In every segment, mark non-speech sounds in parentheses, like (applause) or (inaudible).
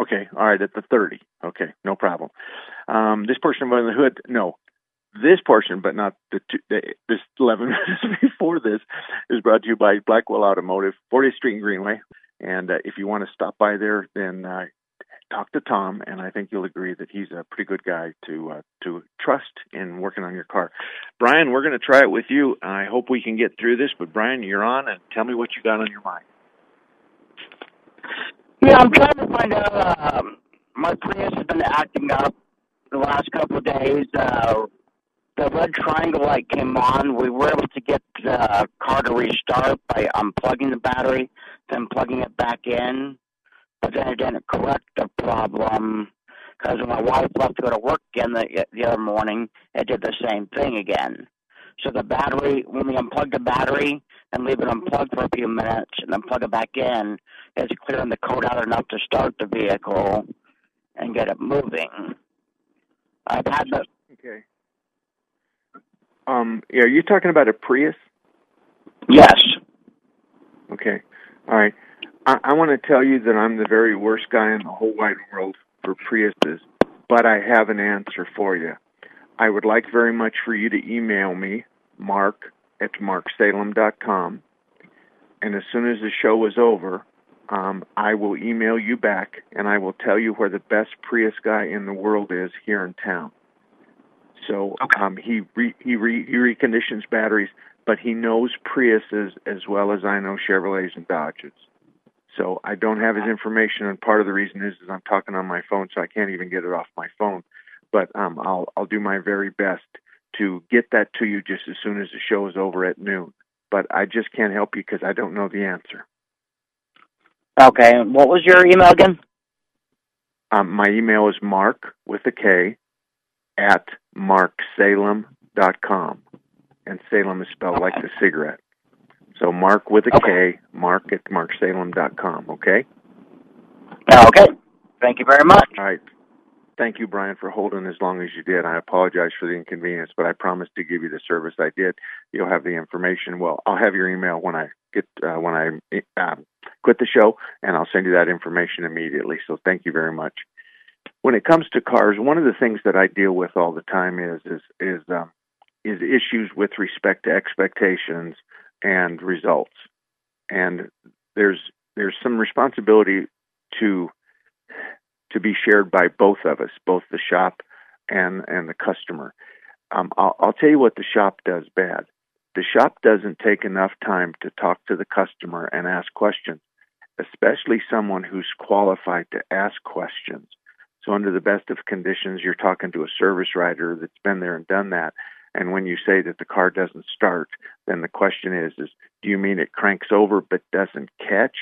Okay, all right, at the 30. Okay, no problem. Um, this portion of the hood, no. This portion, but not the, two, the this 11 (laughs) minutes before this, is brought to you by Blackwell Automotive, 40th Street and Greenway. And uh, if you want to stop by there, then uh, talk to Tom, and I think you'll agree that he's a pretty good guy to uh, to trust in working on your car. Brian, we're going to try it with you. I hope we can get through this. But Brian, you're on, and tell me what you got on your mind. Yeah, I'm trying to find out. Um, my Prius has been acting up the last couple of days. Uh, the red triangle light came on. We were able to get the car to restart by unplugging the battery, then plugging it back in. But then it didn't correct the problem because when my wife left to go to work again the, the other morning, it did the same thing again. So the battery, when we unplug the battery and leave it unplugged for a few minutes and then plug it back in, it's clearing the code out enough to start the vehicle and get it moving. I've had the Okay. Um, yeah, are you talking about a Prius? yes. Okay. All right. I, I want to tell you that I'm the very worst guy in the whole wide world for Priuses, but I have an answer for you. I would like very much for you to email me, mark at marksalem.com, and as soon as the show is over, um, I will email you back and I will tell you where the best Prius guy in the world is here in town. So um, he re, he re, he reconditions batteries, but he knows Priuses as well as I know Chevrolets and Dodges. So I don't have his information, and part of the reason is is I'm talking on my phone, so I can't even get it off my phone. But um, I'll I'll do my very best to get that to you just as soon as the show is over at noon. But I just can't help you because I don't know the answer. Okay. What was your email again? Um, my email is mark with a K at marksalem.com. And Salem is spelled like the cigarette. So mark with a K, mark at marksalem.com, okay? Okay. Thank you very much. All right. Thank you, Brian, for holding as long as you did. I apologize for the inconvenience, but I promised to give you the service I did. You'll have the information. Well, I'll have your email when I get uh, when I uh, quit the show, and I'll send you that information immediately. So thank you very much. When it comes to cars, one of the things that I deal with all the time is is is um, is issues with respect to expectations and results, and there's there's some responsibility to to be shared by both of us, both the shop and and the customer. Um, I'll, I'll tell you what the shop does bad. The shop doesn't take enough time to talk to the customer and ask questions, especially someone who's qualified to ask questions. So, under the best of conditions, you're talking to a service writer that's been there and done that. And when you say that the car doesn't start, then the question is: is do you mean it cranks over but doesn't catch,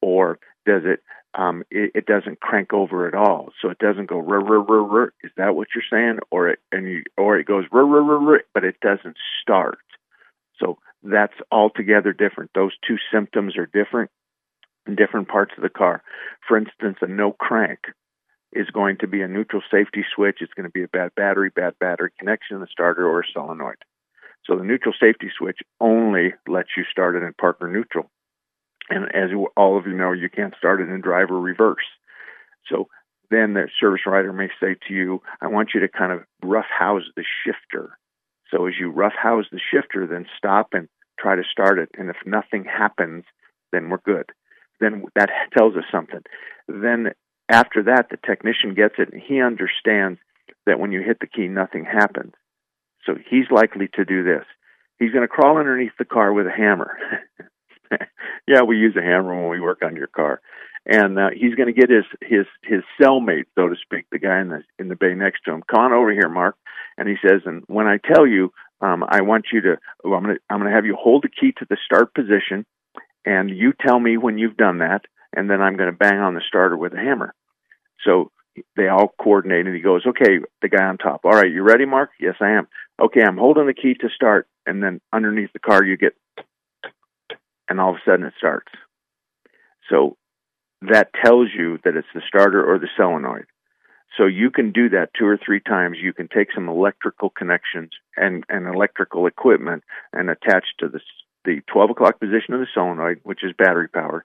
or does it um, it, it doesn't crank over at all. So it doesn't go rur. Is that what you're saying? Or it and you or it goes rur but it doesn't start. So that's altogether different. Those two symptoms are different in different parts of the car. For instance, a no crank is going to be a neutral safety switch. It's going to be a bad battery, bad battery connection the starter, or a solenoid. So the neutral safety switch only lets you start it in park or neutral. And as all of you know, you can't start it in drive or reverse. So then the service writer may say to you, I want you to kind of rough house the shifter. So as you rough house the shifter, then stop and try to start it. And if nothing happens, then we're good. Then that tells us something. Then after that, the technician gets it and he understands that when you hit the key, nothing happens. So he's likely to do this. He's going to crawl underneath the car with a hammer. (laughs) yeah, we use a hammer when we work on your car. And uh, he's going to get his his his cellmate, so to speak, the guy in the in the bay next to him. Come on over here, Mark. And he says, and when I tell you, um, I want you to, well, I'm going to I'm going to have you hold the key to the start position, and you tell me when you've done that, and then I'm going to bang on the starter with a hammer. So they all coordinate, and he goes, "Okay, the guy on top. All right, you ready, Mark? Yes, I am. Okay, I'm holding the key to start, and then underneath the car you get, and all of a sudden it starts. So that tells you that it's the starter or the solenoid. So you can do that two or three times. You can take some electrical connections and, and electrical equipment and attach to the the 12 o'clock position of the solenoid, which is battery power.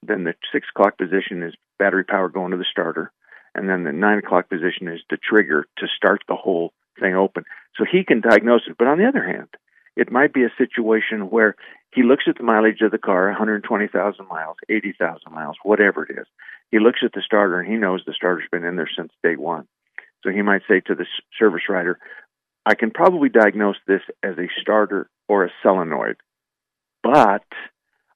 Then the six o'clock position is battery power going to the starter, and then the nine o'clock position is the trigger to start the whole thing open. So he can diagnose it. But on the other hand, it might be a situation where he looks at the mileage of the car, 120,000 miles, 80,000 miles, whatever it is. He looks at the starter and he knows the starter's been in there since day one. So he might say to the service writer, I can probably diagnose this as a starter or a solenoid, but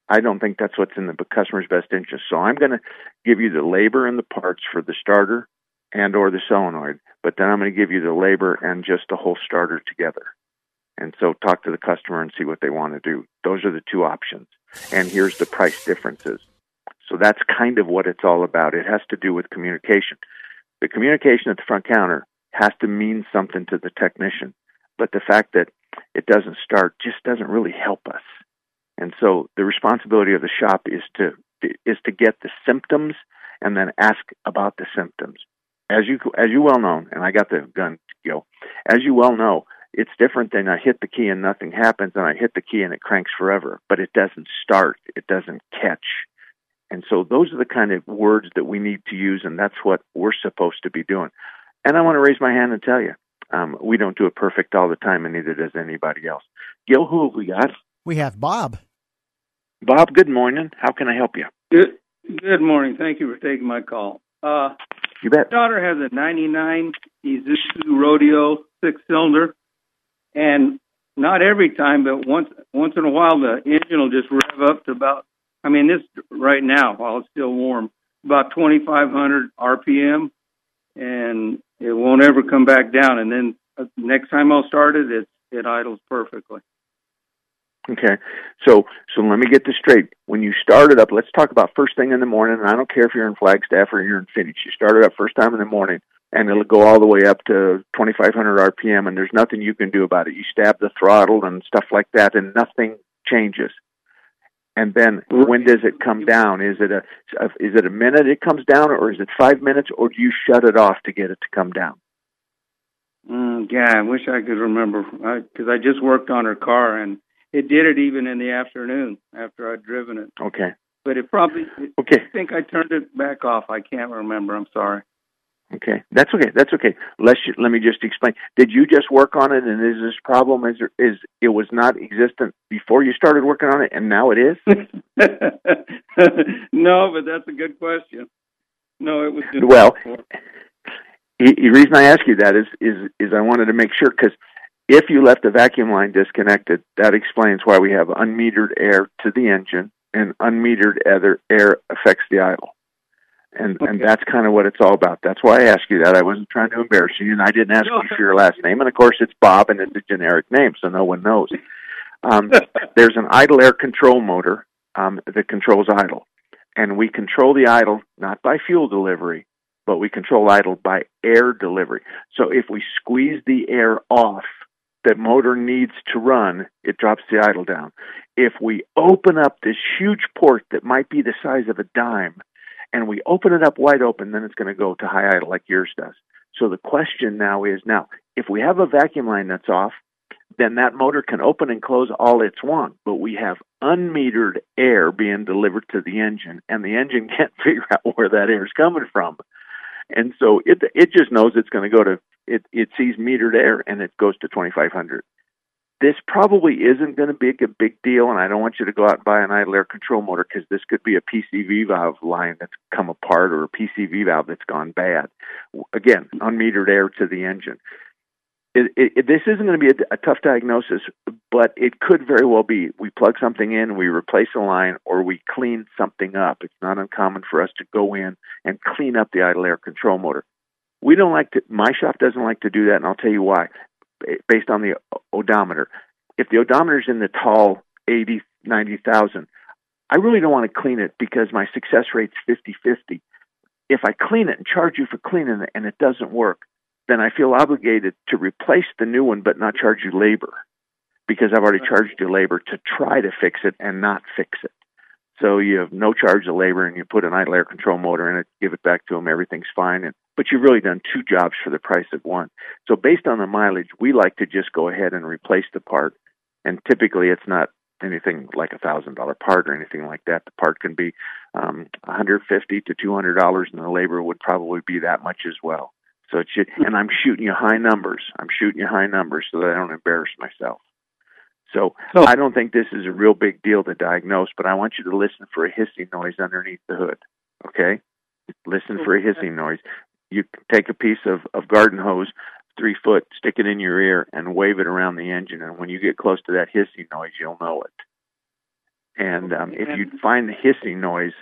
I don't think that's what's in the customer's best interest. So I'm going to give you the labor and the parts for the starter and or the solenoid, but then I'm going to give you the labor and just the whole starter together. And so talk to the customer and see what they want to do. Those are the two options. And here's the price differences. So that's kind of what it's all about. It has to do with communication. The communication at the front counter has to mean something to the technician, but the fact that it doesn't start just doesn't really help us. And so the responsibility of the shop is to is to get the symptoms and then ask about the symptoms. As you as you well know, and I got the gun. As you well know, it's different than I hit the key and nothing happens, and I hit the key and it cranks forever, but it doesn't start, it doesn't catch. And so those are the kind of words that we need to use, and that's what we're supposed to be doing. And I want to raise my hand and tell you, um, we don't do it perfect all the time, and neither does anybody else. Gil, who have we got? We have Bob. Bob, good morning. How can I help you? Good, good morning. Thank you for taking my call. Uh, you bet. My daughter has a 99 Isuzu Rodeo six cylinder and not every time, but once once in a while, the engine will just rev up to about. I mean, this right now while it's still warm, about 2,500 RPM, and it won't ever come back down. And then uh, next time I'll start it, it it idles perfectly. Okay, so so let me get this straight. When you start it up, let's talk about first thing in the morning. And I don't care if you're in Flagstaff or you're in Phoenix. You start it up first time in the morning and it'll go all the way up to 2500 RPM, and there's nothing you can do about it. You stab the throttle and stuff like that, and nothing changes. And then when does it come down? Is it a is it a minute it comes down, or is it five minutes, or do you shut it off to get it to come down? Mm, yeah, I wish I could remember because I, I just worked on her car and it did it even in the afternoon after I'd driven it. Okay. But it probably. Okay. I think I turned it back off. I can't remember. I'm sorry. Okay, that's okay. That's okay. Let's let me just explain. Did you just work on it, and is this problem is is it was not existent before you started working on it, and now it is? (laughs) no, but that's a good question. No, it was well. The, the reason I ask you that is is is I wanted to make sure because if you left the vacuum line disconnected, that explains why we have unmetered air to the engine and unmetered air affects the idle and okay. and that's kind of what it's all about. That's why I asked you that. I wasn't trying to embarrass you, and I didn't ask no. you for your last name. And of course, it's Bob, and it's a generic name, so no one knows. Um, (laughs) there's an idle air control motor um, that controls idle, and we control the idle not by fuel delivery, but we control idle by air delivery. So if we squeeze the air off that motor needs to run, it drops the idle down. If we open up this huge port that might be the size of a dime and we open it up wide open, then it's going to go to high idle like yours does. So the question now is now, if we have a vacuum line that's off, then that motor can open and close all it's want, but we have unmetered air being delivered to the engine, and the engine (laughs) can't figure out where that air is coming from. And so it it just knows it's going to go to it. It sees metered air and it goes to 2500. This probably isn't going to be a big deal, and I don't want you to go out and buy an idle air control motor because this could be a PCV valve line that's come apart or a PCV valve that's gone bad. Again, unmetered air to the engine. It, it, this isn't going to be a, a tough diagnosis, but it could very well be. We plug something in, we replace a line, or we clean something up. It's not uncommon for us to go in and clean up the idle air control motor. We don't like to. My shop doesn't like to do that, and I'll tell you why based on the odometer. If the odometer's in the tall 80, 90,000, I really don't want to clean it because my success rate's 50 50. If I clean it and charge you for cleaning it and it doesn't work, then I feel obligated to replace the new one but not charge you labor because I've already charged you labor to try to fix it and not fix it. So you have no charge of labor and you put an idle air control motor in it, give it back to them, everything's fine. And, but you've really done two jobs for the price of one. So based on the mileage, we like to just go ahead and replace the part. And typically it's not anything like a thousand dollar part or anything like that. The part can be um, 150 to 200 dollars, and the labor would probably be that much as well. So it should, and I'm shooting you high numbers. I'm shooting you high numbers so that I don't embarrass myself. So oh. I don't think this is a real big deal to diagnose, but I want you to listen for a hissing noise underneath the hood. Okay? Listen for a hissing noise. You take a piece of, of garden hose, three foot, stick it in your ear, and wave it around the engine. And when you get close to that hissing noise, you'll know it. And um, if you find the hissing noise,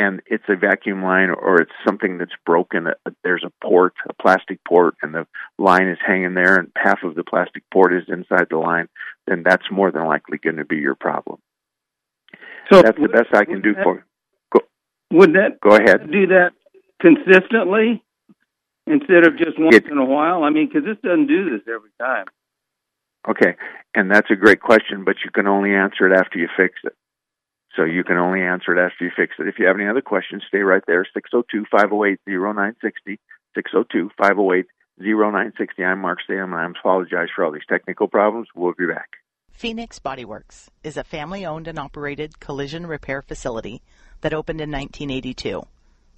and it's a vacuum line or it's something that's broken. Uh, there's a port, a plastic port, and the line is hanging there, and half of the plastic port is inside the line. Then that's more than likely going to be your problem. So that's the best I can do that, for. Go, would that go ahead? Do that consistently instead of just once it, in a while. I mean, because this doesn't do this every time. Okay, and that's a great question, but you can only answer it after you fix it. So you can only answer it after you fix it. If you have any other questions, stay right there. 602 508 0960. 602 508 0960. I'm Mark Salem, and I apologize for all these technical problems. We'll be back. Phoenix Bodyworks is a family owned and operated collision repair facility that opened in 1982.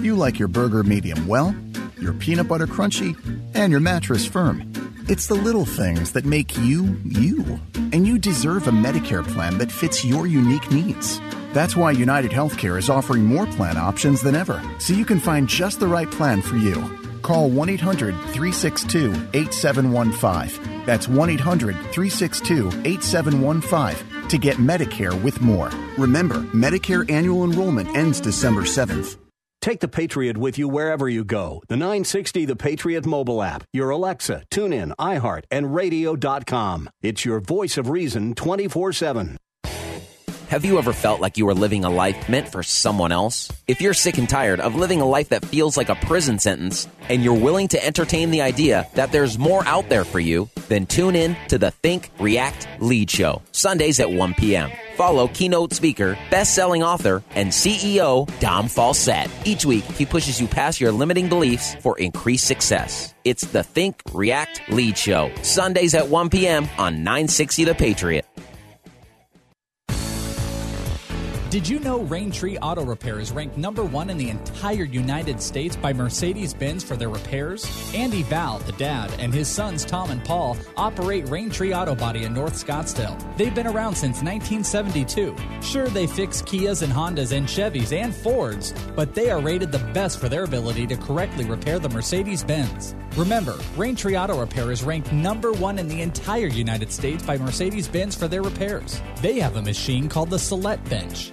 You like your burger medium well, your peanut butter crunchy, and your mattress firm. It's the little things that make you, you. And you deserve a Medicare plan that fits your unique needs. That's why United Healthcare is offering more plan options than ever, so you can find just the right plan for you. Call 1 800 362 8715. That's 1 800 362 8715 to get Medicare with more. Remember, Medicare annual enrollment ends December 7th. Take the Patriot with you wherever you go. The 960 The Patriot mobile app, your Alexa, TuneIn, iHeart, and radio.com. It's your voice of reason 24 7. Have you ever felt like you were living a life meant for someone else? If you're sick and tired of living a life that feels like a prison sentence, and you're willing to entertain the idea that there's more out there for you, then tune in to the Think, React, Lead Show, Sundays at 1 p.m. Follow keynote speaker, best-selling author, and CEO Dom Falsett. Each week, he pushes you past your limiting beliefs for increased success. It's the Think, React, Lead Show, Sundays at 1 p.m. on 960 The Patriot. Did you know Raintree Auto Repair is ranked number one in the entire United States by Mercedes Benz for their repairs? Andy Val, the dad, and his sons Tom and Paul operate Raintree Auto Body in North Scottsdale. They've been around since 1972. Sure, they fix Kias and Hondas and Chevys and Fords, but they are rated the best for their ability to correctly repair the Mercedes Benz. Remember, Raintree Auto Repair is ranked number one in the entire United States by Mercedes Benz for their repairs. They have a machine called the Celette Bench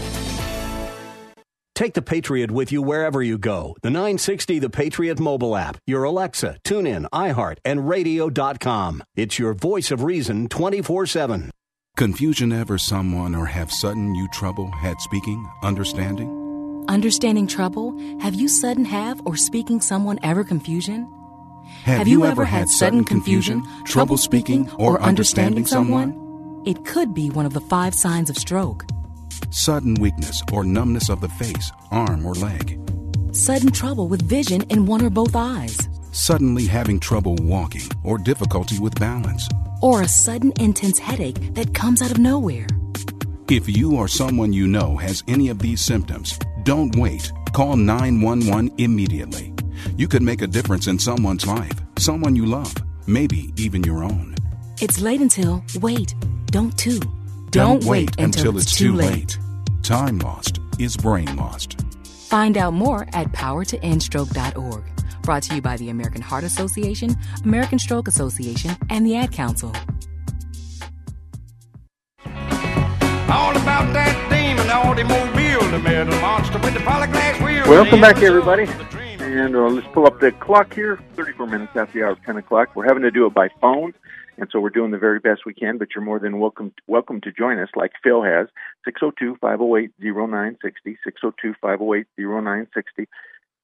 Take the Patriot with you wherever you go. The 960 The Patriot mobile app, your Alexa, TuneIn, iHeart, and radio.com. It's your voice of reason 24 7. Confusion ever someone or have sudden you trouble had speaking, understanding? Understanding trouble? Have you sudden have or speaking someone ever confusion? Have, have you, you, ever had, had sudden confusion, confusion, trouble speaking, or understanding someone? It could be one of the five signs of stroke. Sudden weakness or numbness of the face, arm, or leg. Sudden trouble with vision in one or both eyes. Suddenly having trouble walking or difficulty with balance. Or a sudden intense headache that comes out of nowhere. If you or someone you know has any of these symptoms, don't wait. Call 911 immediately. You could make a difference in someone's life, someone you love, maybe even your own. It's late until, wait, don't too. Don't, don't wait, wait until, until, it's, too late. late. Time lost is brain lost. Find out more at powertoendstroke.org. Brought to you by the American Heart Association, American Stroke Association, and the Ad Council. All about that demon automobile, the metal monster with the polyglass wheel. Welcome back, everybody. And uh, let's pull up the clock here. 34 minutes after the hour, 10 o'clock. We're having to do it by phone and so we're doing the very best we can. But you're more than welcome welcome to join us, like Phil has. 602-508-0960, 602-508-0960.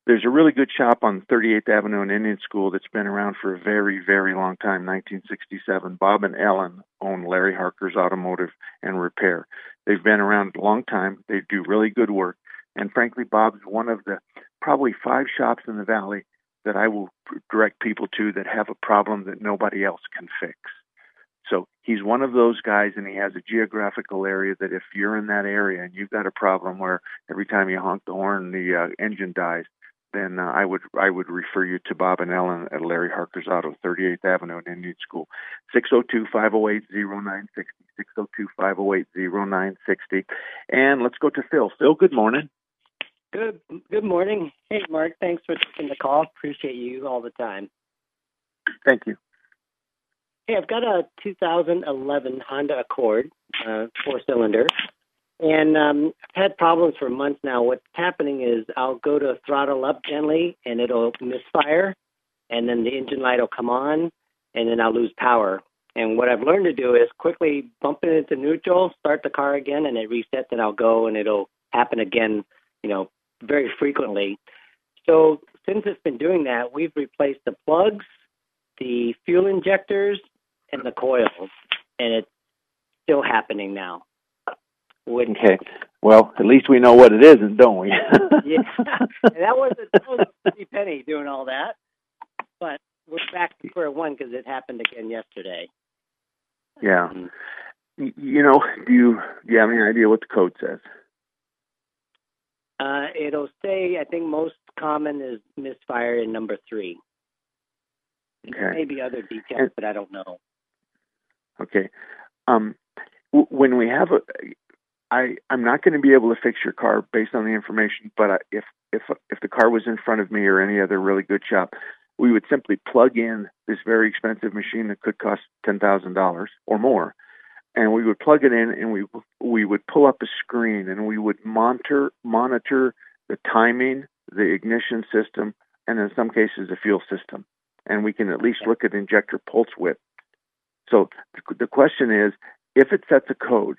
There's a really good shop on 38th Avenue in Indian School that's been around for a very, very long time, 1967. Bob and Ellen own Larry Harker's Automotive and Repair. They've been around a long time. They do really good work. And frankly, Bob's one of the probably five shops in the valley that I will direct people to that have a problem that nobody else can fix. So he's one of those guys, and he has a geographical area that if you're in that area and you've got a problem where every time you honk the horn the uh, engine dies, then uh, I would I would refer you to Bob and Ellen at Larry Harker's Auto, 38th Avenue in Indian School, 602-508-0960, 602-508-0960. And let's go to Phil. Phil, good morning. Good good morning. Hey Mark, thanks for taking the call. Appreciate you all the time. Thank you. Hey, I've got a 2011 Honda Accord, uh, four cylinder, and um, I've had problems for months now. What's happening is I'll go to throttle up gently and it'll misfire, and then the engine light will come on, and then I'll lose power. And what I've learned to do is quickly bump it into neutral, start the car again, and it resets, and I'll go, and it'll happen again. You know, very frequently. So since it's been doing that, we've replaced the plugs, the fuel injectors, and the coils, and it's still happening now. Wouldn't okay. Well, at least we know what it isn't, don't we? (laughs) yeah, that was a, that was a pretty penny doing all that, but we're back to square one because it happened again yesterday. Yeah. Mm-hmm. You know, do you do you have any idea what the code says? Uh, it'll say, I think most common is misfire in number three. Okay. Maybe other details, and, but I don't know. Okay. Um, w- when we have a, I I'm not going to be able to fix your car based on the information, but I, if if if the car was in front of me or any other really good shop, we would simply plug in this very expensive machine that could cost ten thousand dollars or more, and we would plug it in and we we would pull up a screen and we would monitor monitor the timing, the ignition system, and in some cases the fuel system, and we can at least look at injector pulse width. So the question is, if it sets a code,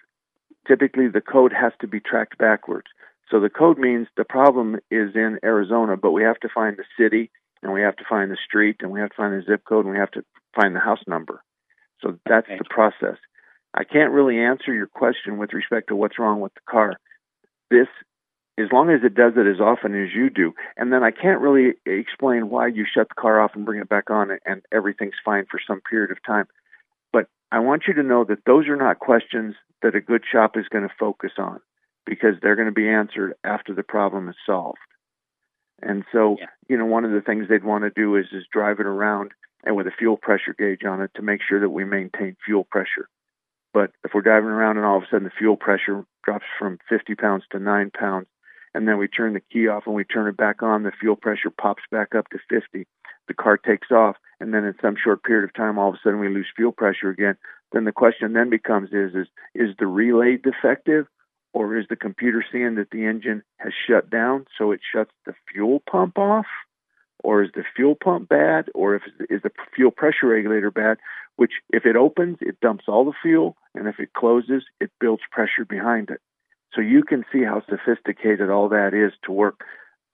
typically the code has to be tracked backwards. So the code means the problem is in Arizona, but we have to find the city and we have to find the street and we have to find the zip code and we have to find the house number. So that's okay. the process. I can't really answer your question with respect to what's wrong with the car. This, as long as it does it as often as you do, and then I can't really explain why you shut the car off and bring it back on and everything's fine for some period of time. But I want you to know that those are not questions that a good shop is going to focus on because they're going to be answered after the problem is solved. And so, yeah. you know, one of the things they'd want to do is is drive it around and with a fuel pressure gauge on it to make sure that we maintain fuel pressure. But if we're driving around and all of a sudden the fuel pressure drops from 50 pounds to 9 pounds, and then we turn the key off and we turn it back on, the fuel pressure pops back up to 50. The car takes off, and then in some short period of time, all of a sudden we lose fuel pressure again. Then the question then becomes: Is is is the relay defective, or is the computer seeing that the engine has shut down, so it shuts the fuel pump off? Or is the fuel pump bad, or if is the fuel pressure regulator bad? Which, if it opens, it dumps all the fuel, and if it closes, it builds pressure behind it. So you can see how sophisticated all that is to work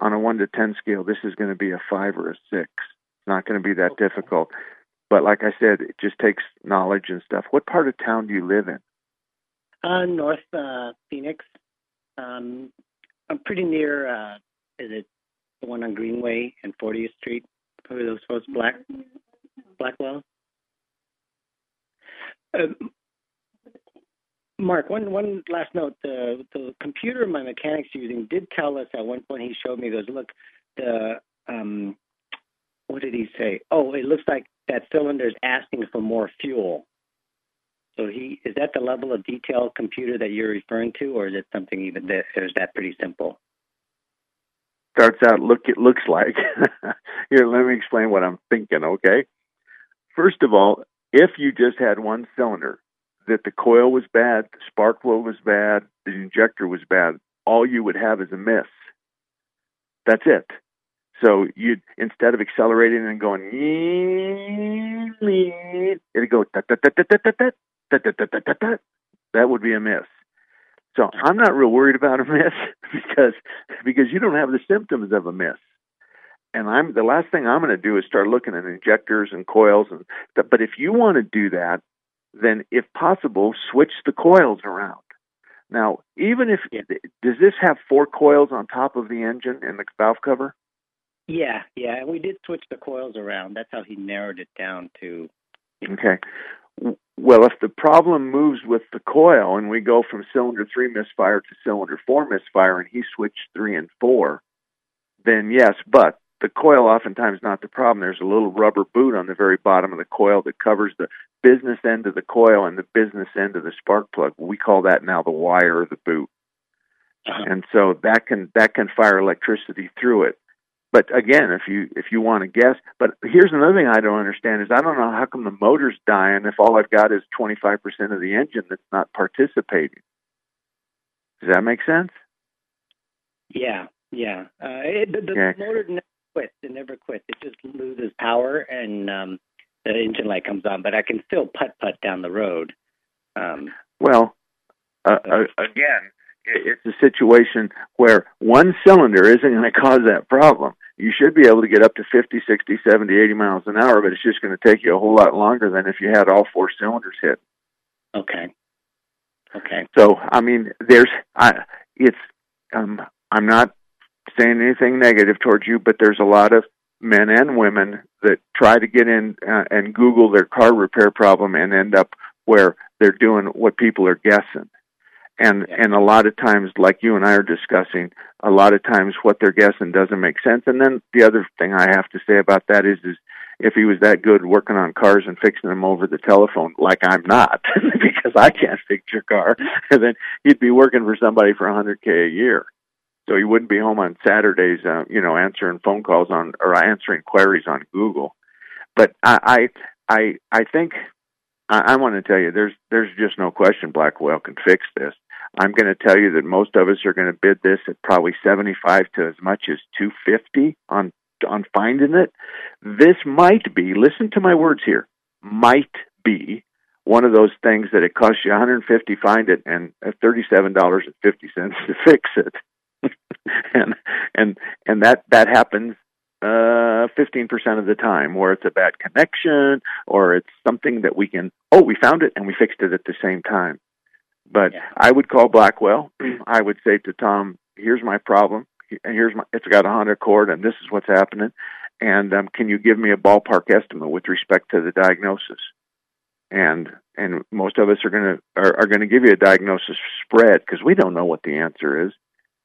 on a one to ten scale. This is going to be a five or a six. It's not going to be that difficult. But like I said, it just takes knowledge and stuff. What part of town do you live in? Uh, North uh, Phoenix. Um, I'm pretty near. Uh, is it the one on Greenway and 40th Street? Who are those folks? Black Blackwell. Uh, Mark, one one last note. The the computer my mechanic's using did tell us at one point. He showed me. He goes, look, the um, what did he say? Oh, it looks like that cylinder is asking for more fuel. So he is that the level of detail computer that you're referring to, or is it something even is that pretty simple? Starts out look it looks like. (laughs) Here, let me explain what I'm thinking. Okay, first of all, if you just had one cylinder, that the coil was bad, the spark plug was bad, the injector was bad, all you would have is a miss. That's it. So you'd instead of accelerating and going, it'd go that would be a miss. So I'm not real worried about a miss because because you don't have the symptoms of a miss. And I'm the last thing I'm going to do is start looking at injectors and coils and but if you want to do that, then if possible, switch the coils around. Now, even if does this have four coils on top of the engine and the valve cover? Yeah, yeah, and we did switch the coils around. That's how he narrowed it down to. Okay. Well, if the problem moves with the coil and we go from cylinder three misfire to cylinder four misfire and he switched three and four, then yes, but the coil oftentimes not the problem. There's a little rubber boot on the very bottom of the coil that covers the business end of the coil and the business end of the spark plug. We call that now the wire of the boot. Uh-huh. And so that can that can fire electricity through it. But again, if you if you want to guess, but here's another thing I don't understand is I don't know how come the motor's dying if all I've got is 25% of the engine that's not participating. Does that make sense? Yeah, yeah. Uh, it, the, the motor quits. It never quits. It just loses power and um, the engine light comes on. But I can still putt putt down the road. Um, well, uh, uh, again, it's a situation where one cylinder isn't going to cause that problem you should be able to get up to 50, 60, 70, 80 miles an hour, but it's just going to take you a whole lot longer than if you had all four cylinders hit. Okay. Okay. So, I mean, there's, I, it's, um, I'm not saying anything negative towards you, but there's a lot of men and women that try to get in uh, and Google their car repair problem and end up where they're doing what people are guessing. And yeah. and a lot of times like you and I are discussing a lot of times what they're guessing doesn't make sense. And then the other thing I have to say about that is is if he was that good working on cars and fixing them over the telephone like I'm not (laughs) because I can't fix your car (laughs) then he'd be working for somebody for a 100k a year so he wouldn't be home on Saturdays uh, you know answering phone calls on or answering queries on Google but I I I, I think I, I want to tell you, there's there's just no question Blackwell can fix this. I'm going to tell you that most of us are going to bid this at probably 75 to as much as 250 on on finding it. This might be, listen to my words here, might be one of those things that it costs you 150 find it and $37.50 to (laughs) fix it. (laughs) and and and that that happens uh 15% of the time where it's a bad connection or it's something that we can oh we found it and we fixed it at the same time but yeah. I would call Blackwell. (clears throat) I would say to Tom, "Here's my problem, and here's my. It's got a Honda Accord, and this is what's happening. And um, can you give me a ballpark estimate with respect to the diagnosis?" And and most of us are going to are, are going to give you a diagnosis spread because we don't know what the answer is.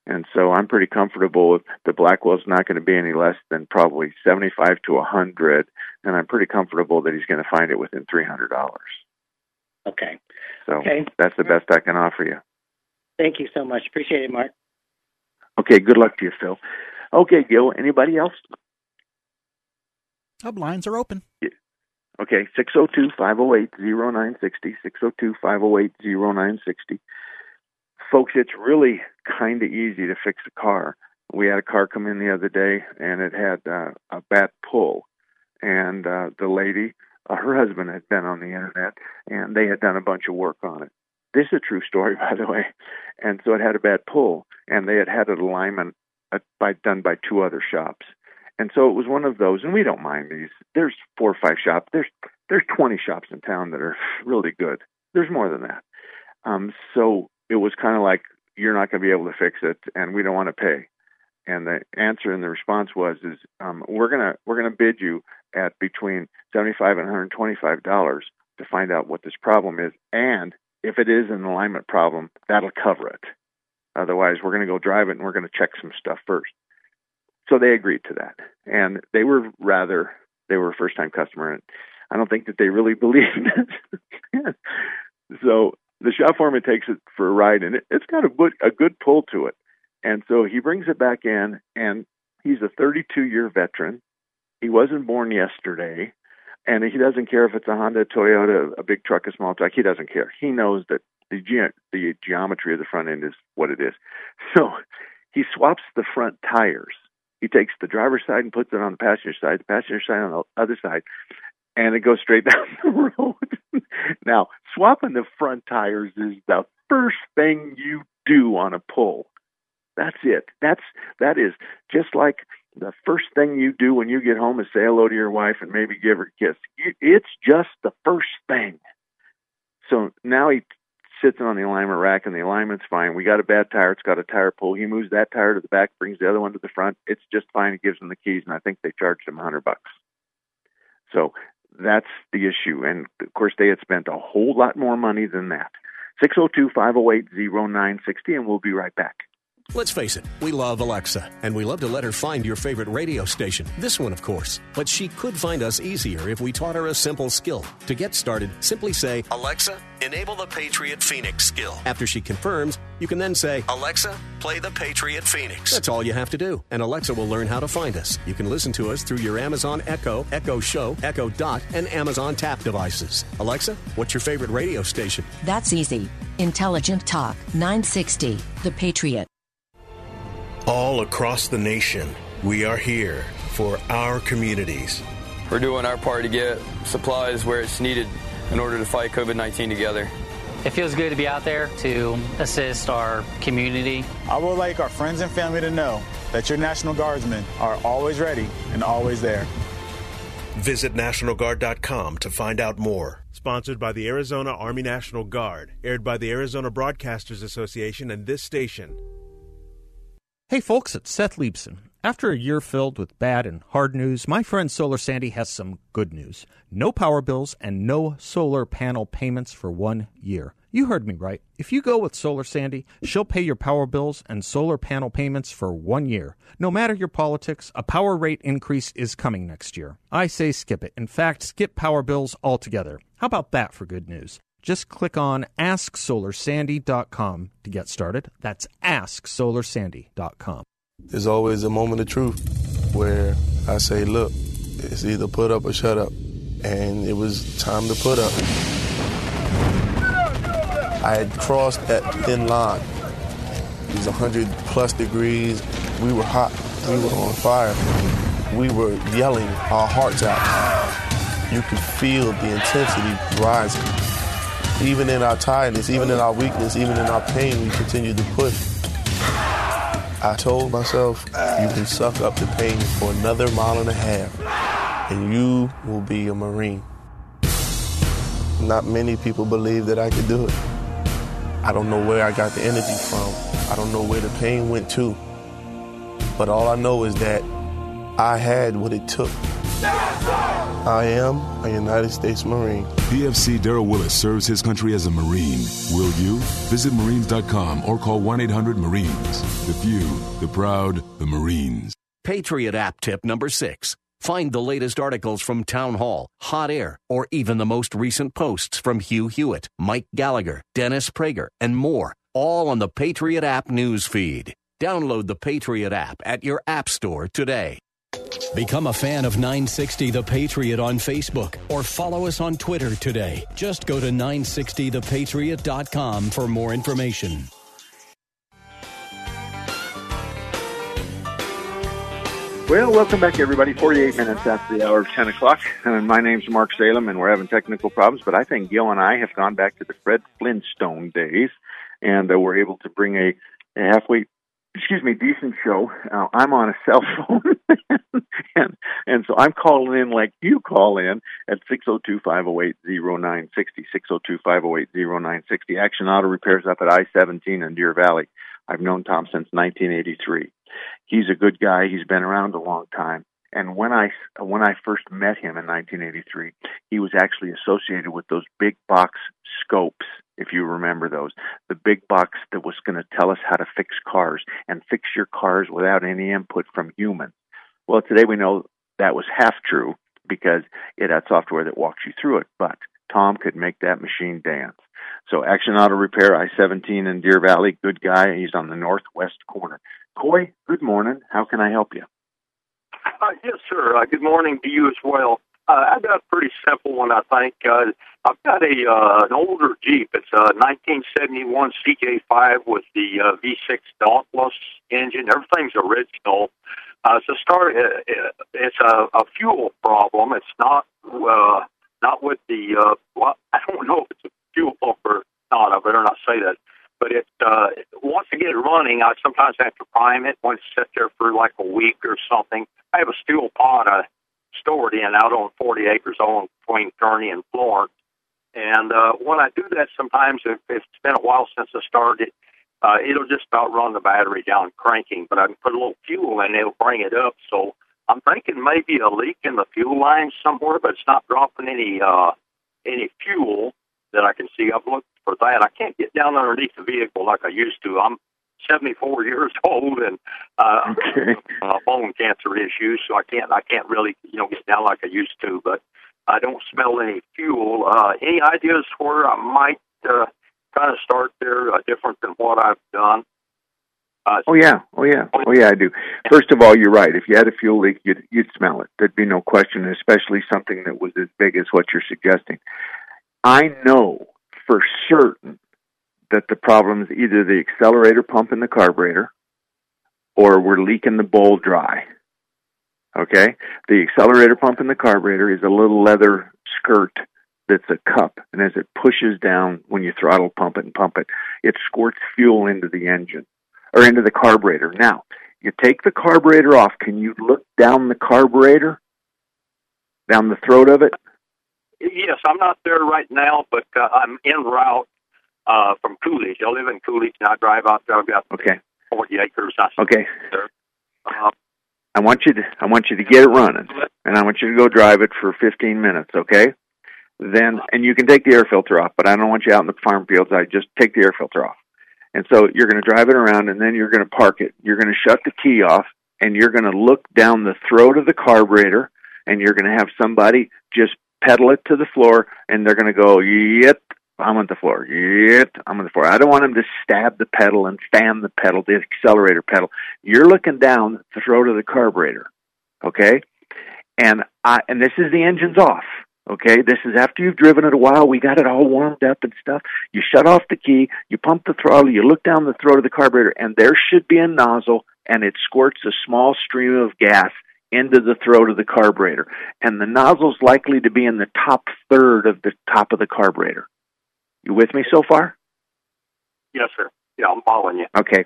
And so I'm pretty comfortable with the Blackwell's not going to be any less than probably 75 to 100, and I'm pretty comfortable that he's going to find it within $300. Okay. So Okay. that's the best I can offer you. Thank you so much. Appreciate it, Mark. Okay, good luck to you, Phil. Okay, Gil, anybody else? Hub lines are open. Okay, 602 508 0960. 602 508 0960. Folks, it's really kind of easy to fix a car. We had a car come in the other day and it had uh, a bad pull. And uh, the lady, uh, her husband had been on the internet and they had done a bunch of work on it. This is a true story, (laughs) by the way. And so it had a bad pull and they had had an alignment uh, by, done by two other shops. And so it was one of those, and we don't mind these. There's four or five shops. There's there's 20 shops in town that are really good. There's more than that. Um, so it was kind of like you're not going to be able to fix it, and we don't want to pay. And the answer and the response was, is um, we're gonna we're gonna bid you at between 75 and 125 dollars to find out what this problem is, and if it is an alignment problem, that'll cover it. Otherwise, we're going to go drive it and we're going to check some stuff first. So they agreed to that, and they were rather they were a first time customer, and I don't think that they really (laughs) believed it. so the shop foreman takes it for a ride, and it, it's got a good a good pull to it, and so he brings it back in, and he's a 32 year veteran. He wasn't born yesterday, and he doesn't care if it's a Honda, Toyota, a big truck, a small truck. He doesn't care. He knows that the ge- the geometry of the front end is what it is. (laughs) So he swaps the front tires. He takes the driver's side and puts it on the passenger side, the passenger side on the other side, and it goes straight (laughs) down the road. (laughs) now, swapping the front tires is the first thing you do on a pull. That's it. That's that is just like the first thing you do when you get home is say hello to your wife and maybe give her a kiss. It's just the first thing. So now he sits on the alignment rack and the alignment's fine. We got a bad tire. It's got a tire pull. He moves that tire to the back, brings the other one to the front. It's just fine. He gives him the keys, and I think they charged him a hundred bucks. So that's the issue. And of course, they had spent a whole lot more money than that. 602 508 0960, and we'll be right back. Let's face it, we love Alexa, and we love to let her find your favorite radio station. This one, of course. But she could find us easier if we taught her a simple skill. To get started, simply say, Alexa, enable the Patriot Phoenix skill. After she confirms, you can then say, Alexa, play the Patriot Phoenix. That's all you have to do, and Alexa will learn how to find us. You can listen to us through your Amazon Echo, Echo Show, Echo Dot, and Amazon Tap devices. Alexa, what's your favorite radio station? That's easy. Intelligent Talk 960, The Patriot. All across the nation, we are here for our communities. We're doing our part to get supplies where it's needed in order to fight COVID 19 together. It feels good to be out there to assist our community. I would like our friends and family to know that your National Guardsmen are always ready and always there. Visit NationalGuard.com to find out more. Sponsored by the Arizona Army National Guard, aired by the Arizona Broadcasters Association and this station. Hey folks, it's Seth Leibsohn. After a year filled with bad and hard news, my friend Solar Sandy has some good news. No power bills and no solar panel payments for one year. You heard me right. If you go with Solar Sandy, she'll pay your power bills and solar panel payments for one year. No matter your politics, a power rate increase is coming next year. I say skip it. In fact, skip power bills altogether. How about that for good news? Just click on AskSolarSandy.com to get started. That's AskSolarSandy.com. There's always a moment of truth where I say, look, it's either put up or shut up. And it was time to put up. I had crossed that thin line. It was 100 plus degrees. We were hot. We were on fire. We were yelling our hearts out. You could feel the intensity rising. Even in our tiredness, even in our weakness, even in our pain, we continue to push. I told myself, you can suck up the pain for another mile and a half, and you will be a Marine. Not many people believe that I could do it. I don't know where I got the energy from. I don't know where the pain went to. But all I know is that I had what it took I am a United States Marine. PFC Daryl Willis serves his country as a Marine. Will you? Visit Marines.com or call 1 800 Marines. The few, the proud, the Marines. Patriot app tip number six. Find the latest articles from Town Hall, Hot Air, or even the most recent posts from Hugh Hewitt, Mike Gallagher, Dennis Prager, and more, all on the Patriot app news feed. Download the Patriot app at your app store today. Become a fan of 960 The Patriot on Facebook or follow us on Twitter today. Just go to 960thepatriot.com for more information. Well, welcome back, everybody. 48 minutes after the hour of 10 o'clock. And my name's Mark Salem, and we're having technical problems, but I think Gil and I have gone back to the Fred Flintstone days, and uh, we're able to bring a, a halfway, excuse me, decent show. Uh, I'm on a cell phone, (laughs) and, and so I'm calling in like you call in at 602-508-0960, 602-508-0960. Action Auto Repairs up at I-17 in Deer Valley. I've known Tom since 1983 he's a good guy. He's been around a long time. And when I when I first met him in 1983, he was actually associated with those big box scopes, if you remember those, the big box that was going to tell us how to fix cars and fix your cars without any input from humans. Well, today we know that was half true because it had software that walks you through it, but Tom could make that machine dance. So Action Auto Repair, I-17 in Deer Valley, good guy. He's on the northwest corner. Coy, good morning. How can I help you? Uh, yes, sir. Uh, good morning to you as well. Uh, I got a pretty simple one, I think. Uh, I've got a uh, an older Jeep. It's a 1971 CJ5 with the uh, V6 Dauntless engine. Everything's original. Uh, so start. Uh, it's a, a fuel problem. It's not uh, not with the. Uh, well, (laughs) I don't know if it's a fuel pump or not. I better not say that but it uh, once I get it running, I sometimes have to prime it. Once it sits there for like a week or something, I have a steel pot I store it in out on 40 acres on between Kearny and Florence. And uh, when I do that, sometimes if, if it's been a while since I started, uh, it'll just about run the battery down cranking. But I can put a little fuel in, it'll bring it up. So I'm thinking maybe a leak in the fuel line somewhere, but it's not dropping any uh, any fuel that I can see. I've looked that. I can't get down underneath the vehicle like I used to. I'm 74 (laughs) years old and uh, okay. (laughs) uh, bone cancer issues, so I can't I can't really you know get down like I used to. But I don't smell any fuel. Uh, any ideas where I might uh, kind of start there uh, different than what I've done? Uh, oh yeah, oh yeah, oh yeah, I do. First of all, you're right. If you had a fuel leak, you'd you'd smell it. There'd be no question, especially something that was as big as what you're suggesting. I know for certain that the problem is either the accelerator pump in the carburetor or we're leaking the bowl dry. Okay? The accelerator pump in the carburetor is a little leather skirt that's a cup, and as it pushes down when you throttle pump it and pump it, it squirts fuel into the engine or into the carburetor. Now, you take the carburetor off. Can you look down the carburetor? Down the throat of it? Yes, I'm not there right now, but uh, I'm en route uh, from Coolidge. I live in Coolidge, and I drive out there. I've got okay. 40 acres. I okay. There. Uh, I want you to I want you to get it running, and I want you to go drive it for 15 minutes. Okay. Then, and you can take the air filter off, but I don't want you out in the farm fields. I just take the air filter off. And so you're going to drive it around, and then you're going to park it. You're going to shut the key off, and you're going to look down the throat of the carburetor, and you're going to have somebody just pedal it to the floor, and they're going to go, yep, I'm on the floor. Yep, I'm on the floor. I don't want them to stab the pedal and fan the pedal, the accelerator pedal. You're looking down the throat of the carburetor, okay? And I and this is the engine's off. Okay, this is after you've driven it a while. We got it all warmed up and stuff. You shut off the key, you pump the throttle, you look down the throat of the carburetor, and there should be a nozzle, and it squirts a small stream of gas into the throat of the carburetor. And the nozzle's likely to be in the top third of the top of the carburetor. You with me so far? Yes, sir. Yeah, I'm following you. Okay.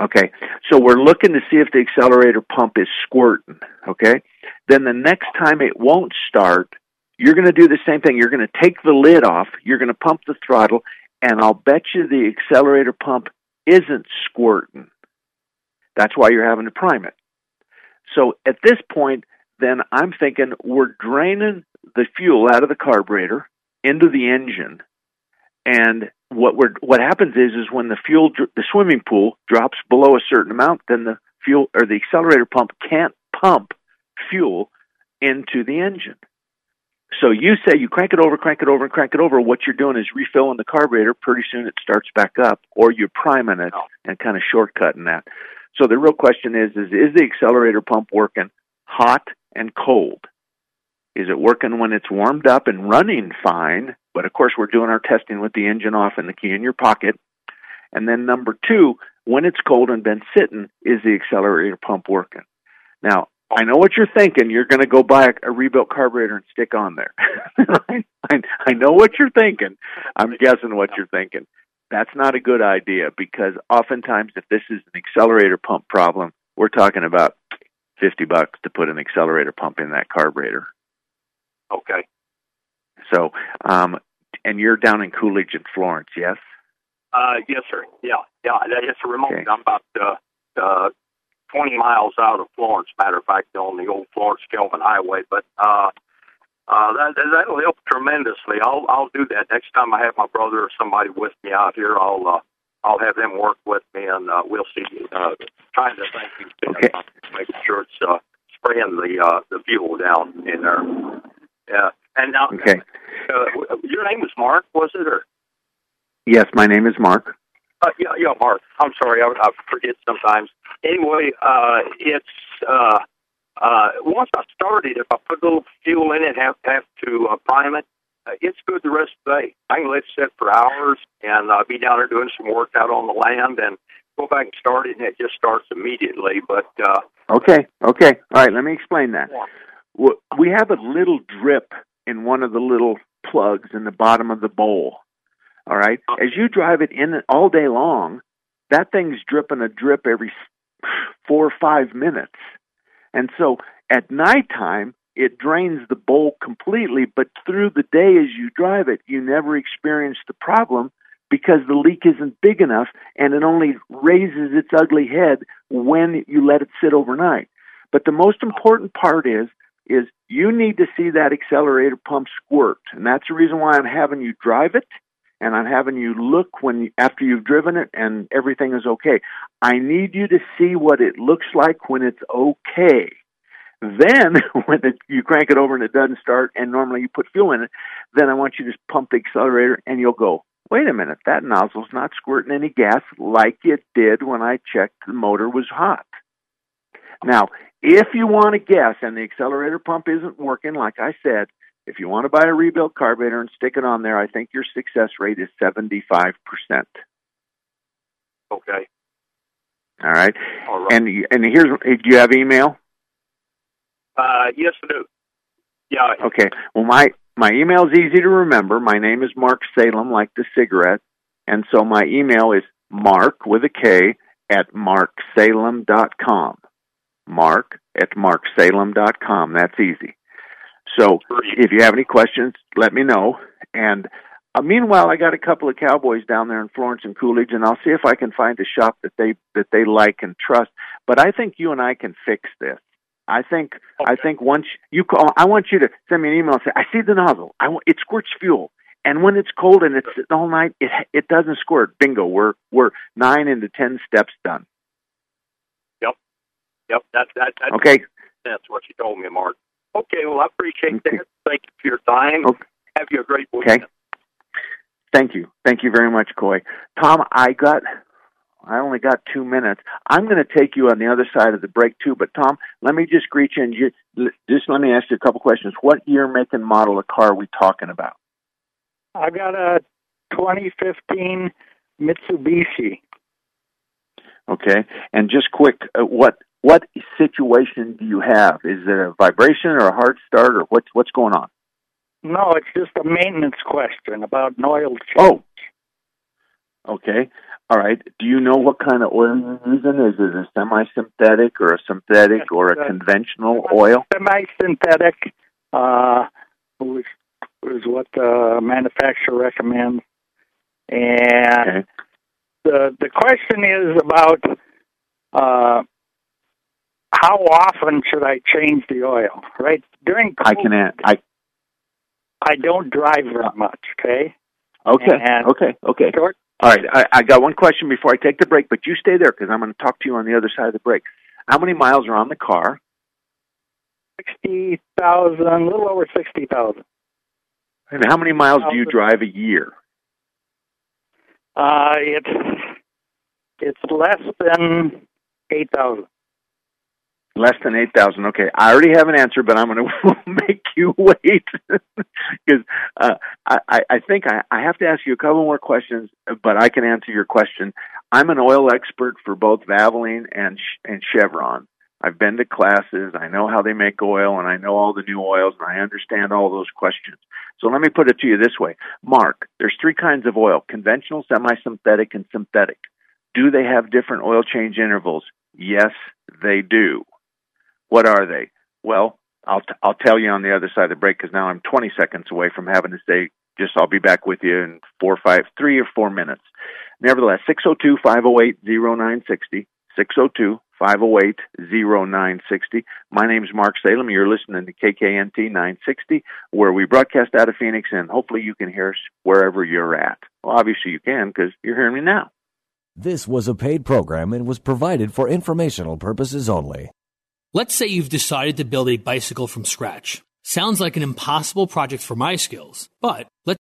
Okay. So we're looking to see if the accelerator pump is squirting. Okay. Then the next time it won't start, you're going to do the same thing. You're going to take the lid off, you're going to pump the throttle, and I'll bet you the accelerator pump isn't squirting. That's why you're having to prime it. So at this point, then I'm thinking we're draining the fuel out of the carburetor into the engine, and what we're what happens is is when the fuel the swimming pool drops below a certain amount, then the fuel or the accelerator pump can't pump fuel into the engine. So you say you crank it over, crank it over, and crank it over. What you're doing is refilling the carburetor. Pretty soon it starts back up, or you're priming it oh. and kind of shortcutting that. So the real question is: is is the accelerator pump working hot and cold? Is it working when it's warmed up and running fine? But of course, we're doing our testing with the engine off and the key in your pocket. And then number two, when it's cold and been sitting, is the accelerator pump working? Now, I know what you're thinking. You're going to go buy a, a rebuilt carburetor and stick on there. (laughs) I, I know what you're thinking. I'm guessing what you're thinking. That's not a good idea because oftentimes, if this is an accelerator pump problem, we're talking about 50 bucks to put an accelerator pump in that carburetor. Okay. So, um, and you're down in Coolidge in Florence, yes? Uh, yes, sir. Yeah, yeah. It's a remote. Okay. I'm about uh, uh, 20 miles out of Florence. Matter of fact, on the old Florence Kelvin Highway. But uh, uh, that that'll help tremendously. I'll I'll do that next time I have my brother or somebody with me out here. I'll uh, I'll have them work with me, and uh, we'll see. Uh, trying to think, okay. uh, making sure it's uh, spraying the uh, the fuel down in there. Yeah, and now, okay. Uh, your name was Mark, was it, or? Yes, my name is Mark. Uh, yeah, yeah, Mark. I'm sorry, I, I forget sometimes. Anyway, uh, it's uh, uh, once I start it, if I put a little fuel in it, have have to uh, prime it, uh, it's good the rest of the day. I can let it sit for hours and uh, be down there doing some work out on the land and go back and start it, and it just starts immediately. But uh, okay, okay, all right. Let me explain that. We have a little drip in one of the little plugs in the bottom of the bowl. All right. As you drive it in all day long, that thing's dripping a drip every four or five minutes. And so at nighttime, it drains the bowl completely, but through the day as you drive it, you never experience the problem because the leak isn't big enough and it only raises its ugly head when you let it sit overnight. But the most important part is is you need to see that accelerator pump squirt. And that's the reason why I'm having you drive it and I'm having you look when after you've driven it and everything is okay. I need you to see what it looks like when it's okay. Then, (laughs) when it, you crank it over and it doesn't start, and normally you put fuel in it, then I want you to pump the accelerator, and you'll go, "Wait a minute, that nozzle's not squirting any gas like it did when I checked the motor was hot." Now, if you want to guess, and the accelerator pump isn't working, like I said, if you want to buy a rebuilt carburetor and stick it on there, I think your success rate is 75%. Okay. All right. All right. And and here's do you have email? Uh, yes, I do. Yeah. Okay. Well, my my email is easy to remember. My name is Mark Salem, like the cigarette, and so my email is Mark with a K at marksalem.com. Mark at marksalem.com. That's easy. So if you have any questions, let me know. And uh, meanwhile, I got a couple of cowboys down there in Florence and Coolidge, and I'll see if I can find a shop that they that they like and trust. But I think you and I can fix this. I think okay. I think once you call, I want you to send me an email and say, "I see the nozzle. I want, it squirts fuel." And when it's cold and it's sitting all night, it it doesn't squirt. Bingo, we're we're nine into ten steps done. Yep, yep. That that, that okay. That's what you told me, Mark. Okay, well, I appreciate okay. that. Thank you for your time. Okay. Have you a great weekend. Okay. Thank you. Thank you very much, Coy. Tom, I got I only got two minutes. I'm going to take you on the other side of the break too. But Tom, let me just greet you and you, just let me ask you a couple questions. What year, make, and model of car are we talking about? I got a 2015 Mitsubishi. Okay, and just quick, uh, what what situation do you have? Is it a vibration or a hard start, or what's what's going on? No, it's just a maintenance question about an oil change. Oh, okay. All right. Do you know what kind of oil you're using? Is it a semi-synthetic or a synthetic or a conventional oil? Semi-synthetic uh, is, is what the manufacturer recommends. And okay. the the question is about uh, how often should I change the oil? Right during COVID, I can. an- I I don't drive very much. Okay. okay. And okay. Okay. Short. All right. I, I got one question before I take the break, but you stay there because I'm going to talk to you on the other side of the break. How many miles are on the car? Sixty thousand, a little over sixty thousand. And how many miles do you drive a year? Uh, it's it's less than eight thousand. Less than eight thousand. Okay, I already have an answer, but I'm going (laughs) to make you (laughs) wait because uh, I, I think I, I have to ask you a couple more questions, but I can answer your question. I'm an oil expert for both Valvoline and and Chevron. I've been to classes. I know how they make oil, and I know all the new oils, and I understand all those questions. So let me put it to you this way, Mark. There's three kinds of oil: conventional, semi-synthetic, and synthetic. Do they have different oil change intervals? Yes, they do. What are they? Well, I'll t- I'll tell you on the other side of the break because now I'm 20 seconds away from having to say just I'll be back with you in four, five, three or four minutes. Nevertheless, 602 508 0960. 602 508 0960. My name is Mark Salem. You're listening to KKNT 960, where we broadcast out of Phoenix, and hopefully you can hear us wherever you're at. Well, obviously you can because you're hearing me now. This was a paid program and was provided for informational purposes only. Let's say you've decided to build a bicycle from scratch. Sounds like an impossible project for my skills, but let's